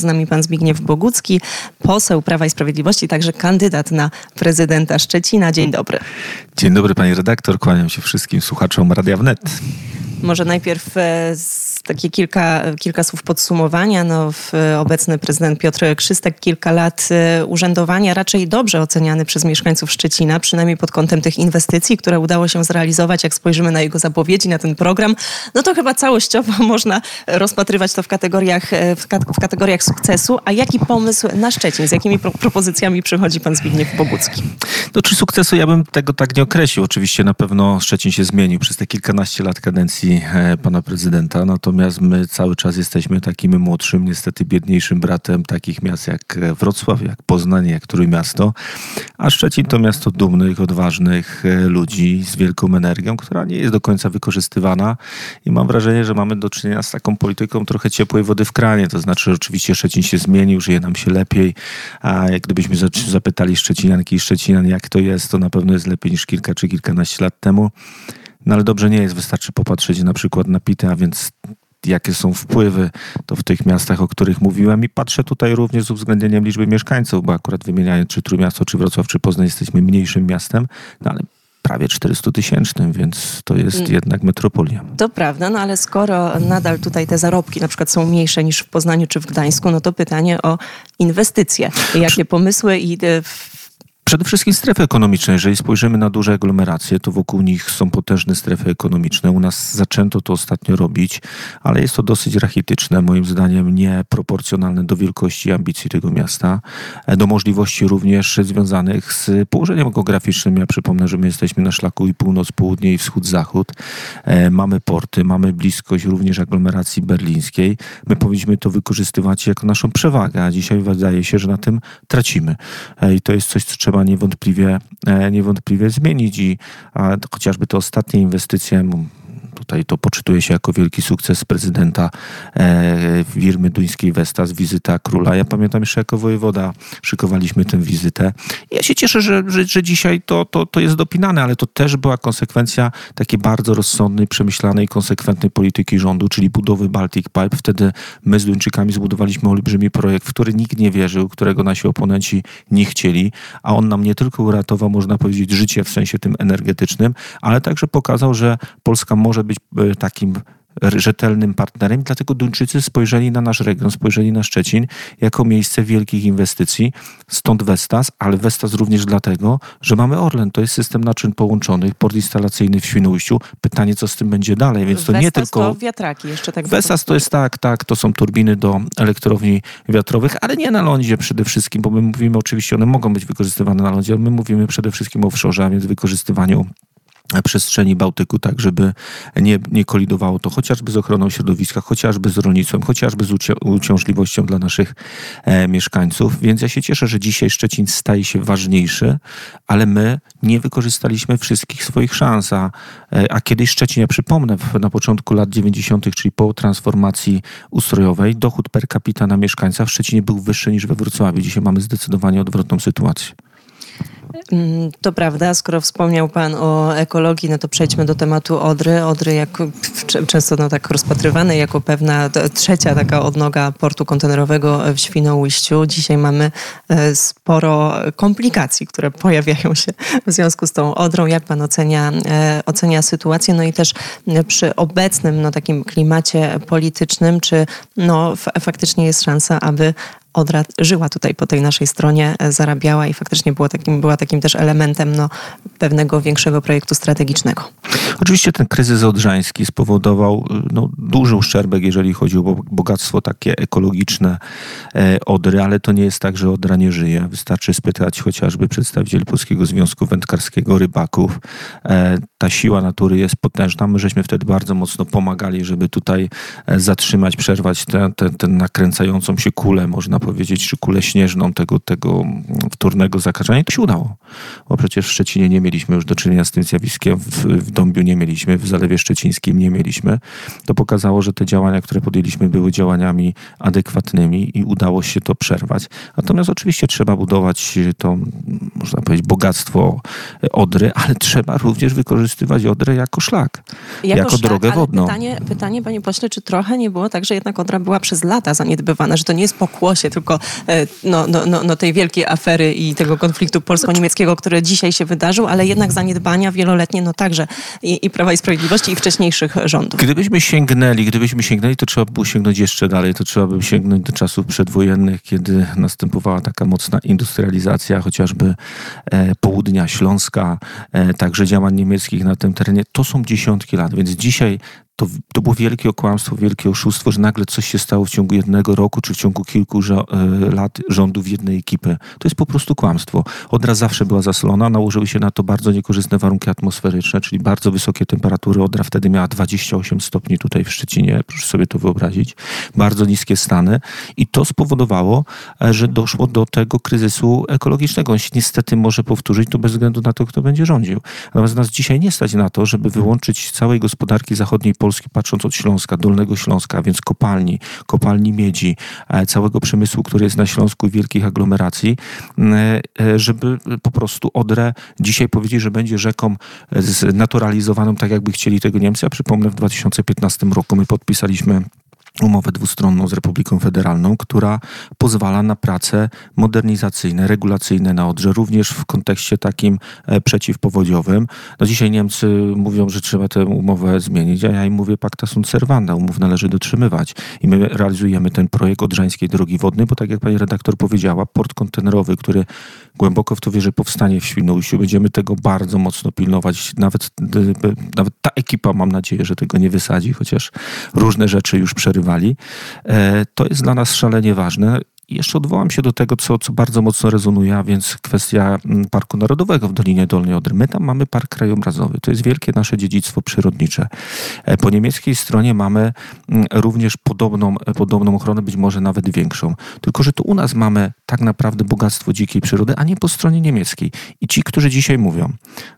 Z nami pan Zbigniew Bogucki, poseł Prawa i Sprawiedliwości, także kandydat na prezydenta Szczecina. Dzień dobry. Dzień dobry pani redaktor, kłaniam się wszystkim słuchaczom Radia Wnet. Może najpierw e, takie kilka, kilka słów podsumowania. No, obecny prezydent Piotr Krzystek kilka lat e, urzędowania raczej dobrze oceniany przez mieszkańców Szczecina, przynajmniej pod kątem tych inwestycji, które udało się zrealizować. Jak spojrzymy na jego zapowiedzi, na ten program, no to chyba całościowo można rozpatrywać to w kategoriach, e, w kategoriach sukcesu. A jaki pomysł na Szczecin? Z jakimi pro propozycjami przychodzi pan Zbigniew Bogucki? No czy sukcesu? Ja bym tego tak nie określił. Oczywiście na pewno Szczecin się zmienił przez te kilkanaście lat kadencji e, pana prezydenta. Natomiast my cały czas jesteśmy takim młodszym, niestety biedniejszym bratem takich miast jak Wrocław, jak Poznań, jak Trójmiasto. A Szczecin to miasto dumnych, odważnych e, ludzi z wielką energią, która nie jest do końca wykorzystywana. I mam wrażenie, że mamy do czynienia z taką polityką trochę ciepłej wody w kranie. To znaczy, oczywiście Szczecin się zmienił, żyje nam się lepiej. A jak gdybyśmy zapytali Szczecinianki i Szczecinan, jak to jest, to na pewno jest lepiej niż kilka czy kilkanaście lat temu. No ale dobrze nie jest, wystarczy popatrzeć na przykład na Pitę, a więc jakie są wpływy to w tych miastach, o których mówiłem i patrzę tutaj również z uwzględnieniem liczby mieszkańców, bo akurat wymieniając czy Trójmiasto, czy Wrocław, czy Poznań jesteśmy mniejszym miastem, no ale prawie 400 tysięcznym, więc to jest mm. jednak metropolia. To prawda, no ale skoro nadal tutaj te zarobki na przykład są mniejsze niż w Poznaniu czy w Gdańsku, no to pytanie o inwestycje. Jakie pomysły i e, Przede wszystkim strefy ekonomiczne. Jeżeli spojrzymy na duże aglomeracje, to wokół nich są potężne strefy ekonomiczne. U nas zaczęto to ostatnio robić, ale jest to dosyć rachityczne, moim zdaniem nieproporcjonalne do wielkości i ambicji tego miasta, e, do możliwości również związanych z położeniem geograficznym. Ja przypomnę, że my jesteśmy na szlaku i północ, południe i wschód-zachód. E, mamy porty, mamy bliskość również aglomeracji berlińskiej. My powinniśmy to wykorzystywać jako naszą przewagę, a dzisiaj wydaje się, że na tym tracimy. E, I to jest coś, co trzeba trzeba niewątpliwie, e, niewątpliwie zmienić i chociażby te ostatnie inwestycje Tutaj to poczytuje się jako wielki sukces prezydenta e, firmy duńskiej Vestas, wizyta króla. Ja pamiętam jeszcze jako wojewoda szykowaliśmy tę wizytę. Ja się cieszę, że, że, że dzisiaj to, to, to jest dopinane, ale to też była konsekwencja takiej bardzo rozsądnej, przemyślanej, konsekwentnej polityki rządu, czyli budowy Baltic Pipe. Wtedy my z Duńczykami zbudowaliśmy olbrzymi projekt, w który nikt nie wierzył, którego nasi oponenci nie chcieli, a on nam nie tylko uratował, można powiedzieć, życie w sensie tym energetycznym, ale także pokazał, że Polska może być takim rzetelnym partnerem. Dlatego Duńczycy spojrzeli na nasz region, spojrzeli na Szczecin jako miejsce wielkich inwestycji. Stąd Vestas, ale Vestas również dlatego, że mamy Orlen. To jest system naczyń połączonych, port instalacyjny w Świnoujściu. Pytanie, co z tym będzie dalej. Więc to Vestas nie tylko... to wiatraki jeszcze tak. Vestas to jest tak, tak, to są turbiny do elektrowni wiatrowych, ale nie na lądzie przede wszystkim, bo my mówimy oczywiście, one mogą być wykorzystywane na lądzie, ale my mówimy przede wszystkim o offshore, a więc wykorzystywaniu przestrzeni Bałtyku, tak żeby nie, nie kolidowało to chociażby z ochroną środowiska, chociażby z rolnictwem, chociażby z uciążliwością dla naszych e, mieszkańców. Więc ja się cieszę, że dzisiaj Szczecin staje się ważniejszy, ale my nie wykorzystaliśmy wszystkich swoich szans. A, e, a kiedyś Szczecin, ja przypomnę, na początku lat 90., czyli po transformacji ustrojowej, dochód per capita na mieszkańca w Szczecinie był wyższy niż we Wrocławiu. Dzisiaj mamy zdecydowanie odwrotną sytuację. Mm, to prawda, skoro wspomniał Pan o ekologii, no to przejdźmy do tematu Odry. Odry jako, często no tak rozpatrywane jako pewna trzecia taka odnoga portu kontenerowego w Świnoujściu. Dzisiaj mamy e, sporo komplikacji, które pojawiają się w związku z tą Odrą. Jak Pan ocenia, e, ocenia sytuację? No i też przy obecnym no, takim klimacie politycznym, czy no, faktycznie jest szansa, aby Odra żyła tutaj po tej naszej stronie, e, zarabiała i faktycznie była takim, była takim też elementem no, pewnego większego projektu strategicznego. Oczywiście ten kryzys odrzański spowodował e, no, duży uszczerbek, jeżeli chodzi o bogactwo takie ekologiczne e, Odry, ale to nie jest tak, że Odra nie żyje. Wystarczy spytać chociażby przedstawicieli Polskiego Związku Wędkarskiego, rybaków. Ta siła natury jest potężna. My żeśmy wtedy bardzo mocno pomagali, żeby tutaj zatrzymać, przerwać tę nakręcającą się kulę, można powiedzieć, czy kulę śnieżną tego, tego wtórnego zakażenia. I to się udało, bo przecież w Szczecinie nie mieliśmy już do czynienia z tym zjawiskiem, w, w Dąbiu nie mieliśmy, w Zalewie Szczecińskim nie mieliśmy. To pokazało, że te działania, które podjęliśmy, były działaniami adekwatnymi i udało się to przerwać. Natomiast oczywiście trzeba budować to, można powiedzieć, bogactwo Odry, ale trzeba również wykorzystywać Odrę jako szlak, jako, jako szlak, drogę wodną. Pytanie, pytanie, panie pośle, czy trochę nie było tak, że jednak Odra była przez lata zaniedbywana, że to nie jest pokłosie tylko e, no, no, no, no tej wielkiej afery i tego konfliktu polsko-niemieckiego, który dzisiaj się wydarzył, ale jednak zaniedbania wieloletnie, no także i, i Prawa i Sprawiedliwości i wcześniejszych rządów. Gdybyśmy sięgnęli, gdybyśmy sięgnęli, to trzeba było sięgnąć jeszcze dalej, to trzeba by sięgnąć do czasów przedwojennych, kiedy następowała taka mocna industrializacja, chociażby e, południa Śląska, e, także działań niemieckich na tym terenie. To są dziesiątki lat, więc dzisiaj to, to było wielkie okłamstwo, wielkie oszustwo, że nagle coś się stało w ciągu jednego roku, czy w ciągu kilku żo- e, lat rządów jednej ekipy. To jest po prostu kłamstwo. Odra zawsze była zasolona, nałożyły się na to bardzo niekorzystne warunki atmosferyczne, czyli bardzo wysokie temperatury. Odra wtedy miała 28 stopni tutaj w Szczecinie, proszę sobie to wyobrazić. Bardzo niskie stany i to spowodowało, e, że doszło do tego kryzysu ekologicznego. On się niestety może powtórzyć, to bez względu na to, kto będzie rządził. Natomiast nas dzisiaj nie stać na to, żeby wyłączyć całej gospodarki zachodniej Polski Polski, patrząc od Śląska, Dolnego Śląska, więc kopalni, kopalni miedzi, e, całego przemysłu, który jest na Śląsku i wielkich aglomeracji, e, e, żeby po prostu Odrę dzisiaj powiedzieć, że będzie rzeką znaturalizowaną, tak jakby chcieli tego Niemcy. Ja przypomnę, w 2015 roku my podpisaliśmy umowę dwustronną z Republiką Federalną, która pozwala na prace modernizacyjne, regulacyjne na Odrze, również w kontekście takim e, przeciwpowodziowym. No dzisiaj Niemcy mówią, że trzeba tę umowę zmienić, a ja im mówię pacta sunt servanda, umów należy dotrzymywać. I my realizujemy ten projekt Odrzańskiej Drogi Wodnej, bo tak jak pani redaktor powiedziała, port kontenerowy, który głęboko w to wierzę powstanie w Świnoujściu, będziemy tego bardzo mocno pilnować. Nawet, nawet ta ekipa, mam nadzieję, że tego nie wysadzi, chociaż różne rzeczy już przerywają E, to jest dla nas szalenie ważne. Jeszcze odwołam się do tego, co, co bardzo mocno rezonuje, a więc kwestia mm, Parku Narodowego w Dolinie Dolnej Odry. My tam mamy park krajobrazowy. To jest wielkie nasze dziedzictwo przyrodnicze. E, po niemieckiej stronie mamy mm, również podobną, e, podobną ochronę, być może nawet większą. Tylko, że tu u nas mamy tak naprawdę bogactwo dzikiej przyrody, a nie po stronie niemieckiej. I ci, którzy dzisiaj mówią,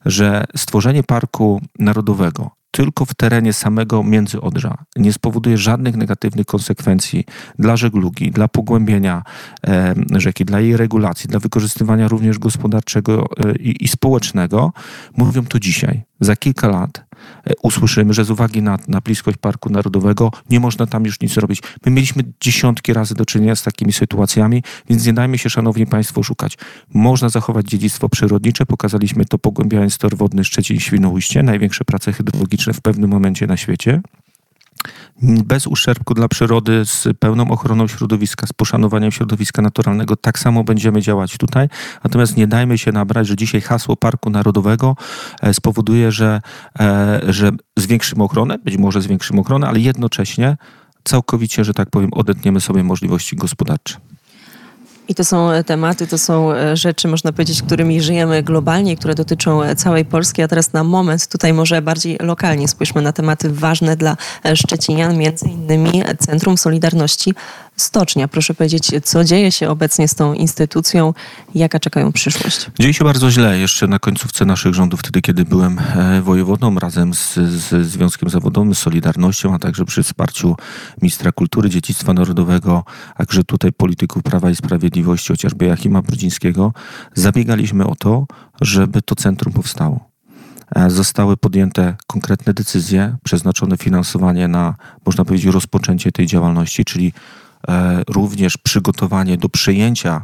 że stworzenie Parku Narodowego tylko w terenie samego Międzyodrza nie spowoduje żadnych negatywnych konsekwencji dla żeglugi, dla pogłębienia e, rzeki, dla jej regulacji, dla wykorzystywania również gospodarczego e, i, i społecznego, mówią to dzisiaj. Za kilka lat E, usłyszymy, że z uwagi na, na bliskość Parku Narodowego nie można tam już nic robić. My mieliśmy dziesiątki razy do czynienia z takimi sytuacjami, więc nie dajmy się, szanowni państwo, szukać. Można zachować dziedzictwo przyrodnicze, pokazaliśmy to pogłębiając tor wodny Szczecin-Świnoujście, największe prace hydrologiczne w pewnym momencie na świecie bez uszczerbku dla przyrody, z pełną ochroną środowiska, z poszanowaniem środowiska naturalnego. Tak samo będziemy działać tutaj. Natomiast nie dajmy się nabrać, że dzisiaj hasło Parku Narodowego e, spowoduje, że, e, że zwiększymy ochronę, być może zwiększymy ochronę, ale jednocześnie całkowicie, że tak powiem, odetniemy sobie możliwości gospodarcze. I to są e, tematy, to są e, rzeczy, można powiedzieć, którymi żyjemy globalnie, które dotyczą e, całej Polski. A teraz na moment tutaj może bardziej lokalnie spójrzmy na tematy ważne dla Szczecinian, między innymi Centrum Solidarności Stocznia. Proszę powiedzieć, co dzieje się obecnie z tą instytucją, jaka czekają przyszłość? Dzieje się bardzo źle. Jeszcze na końcówce naszych rządów, wtedy kiedy byłem wojewodą razem z, z Związkiem Zawodowym, z Solidarnością, a także przy wsparciu ministra kultury, dziedzictwa narodowego, także tutaj polityków Prawa i Sprawiedliwości, Sprawiedliwości, chociażby Jachima Brudzińskiego, zabiegaliśmy o to, żeby to centrum powstało. E, zostały podjęte konkretne decyzje, przeznaczone finansowanie na, można powiedzieć, rozpoczęcie tej działalności, czyli e, również przygotowanie do przejęcia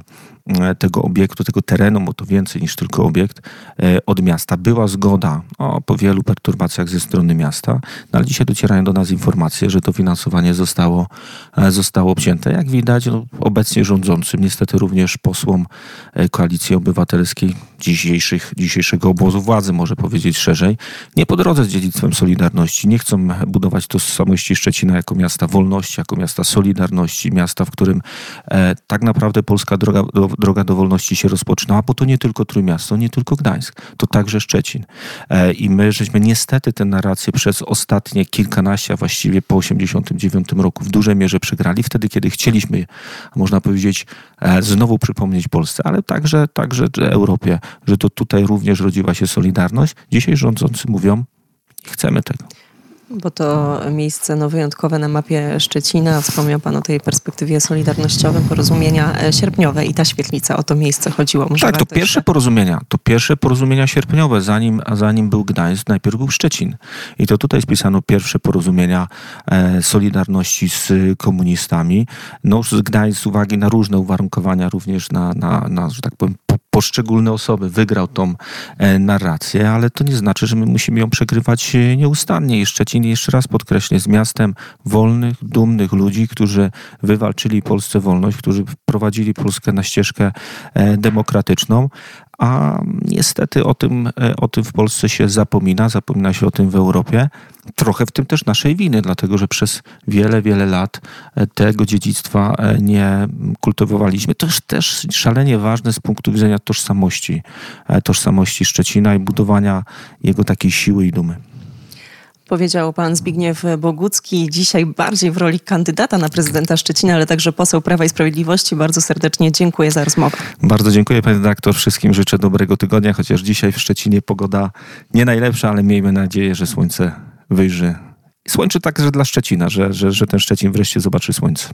tego obiektu, tego terenu, bo to więcej niż tylko obiekt, e, od miasta. Była zgoda o, po wielu perturbacjach ze strony miasta, no ale dzisiaj docierają do nas informacje, że to finansowanie zostało, e, zostało obcięte. Jak widać, no, obecnie rządzącym, niestety również posłom Koalicji Obywatelskiej, dzisiejszych, dzisiejszego obozu władzy, może powiedzieć szerzej, nie po drodze z dziedzictwem Solidarności. Nie chcą budować tożsamości Szczecina jako miasta wolności, jako miasta Solidarności, miasta, w którym e, tak naprawdę polska droga do, droga do wolności się rozpoczynała, bo to nie tylko Trójmiasto, nie tylko Gdańsk, to także Szczecin. E, I my żeśmy niestety tę narrację przez ostatnie kilkanaście, a właściwie po 89 roku w dużej mierze przegrali, wtedy kiedy chcieliśmy, można powiedzieć, e, znowu przypomnieć Polsce, ale także, także Europie, że to tutaj również rodziła się Solidarność. Dzisiaj rządzący mówią, chcemy tego. Bo to miejsce no, wyjątkowe na mapie Szczecina. Wspomniał Pan o tej perspektywie solidarnościowym, porozumienia e, sierpniowe i ta świetlica, o to miejsce chodziło. Może tak, to pierwsze porozumienia, to pierwsze porozumienia sierpniowe, zanim, zanim był Gdańsk, najpierw był Szczecin. I to tutaj spisano pierwsze porozumienia e, Solidarności z komunistami. No z Gdańsk z uwagi na różne uwarunkowania, również na, na, na że tak powiem, poszczególne osoby wygrał tą e, narrację, ale to nie znaczy, że my musimy ją przegrywać e, nieustannie. I Szczecin, jeszcze raz podkreślę, jest miastem wolnych, dumnych ludzi, którzy wywalczyli Polsce wolność, którzy wprowadzili Polskę na ścieżkę e, demokratyczną, a niestety o tym, e, o tym w Polsce się zapomina, zapomina się o tym w Europie. Trochę w tym też naszej winy, dlatego że przez wiele, wiele lat e, tego dziedzictwa e, nie kultywowaliśmy. To jest też szalenie ważne z punktu widzenia tożsamości, tożsamości Szczecina i budowania jego takiej siły i dumy. Powiedział pan Zbigniew Bogucki, dzisiaj bardziej w roli kandydata na prezydenta Szczecina, ale także poseł Prawa i Sprawiedliwości. Bardzo serdecznie dziękuję za rozmowę. Bardzo dziękuję panie redaktor. Wszystkim życzę dobrego tygodnia, chociaż dzisiaj w Szczecinie pogoda nie najlepsza, ale miejmy nadzieję, że słońce wyjrzy. Słońce także dla Szczecina, że, że, że ten Szczecin wreszcie zobaczy słońce.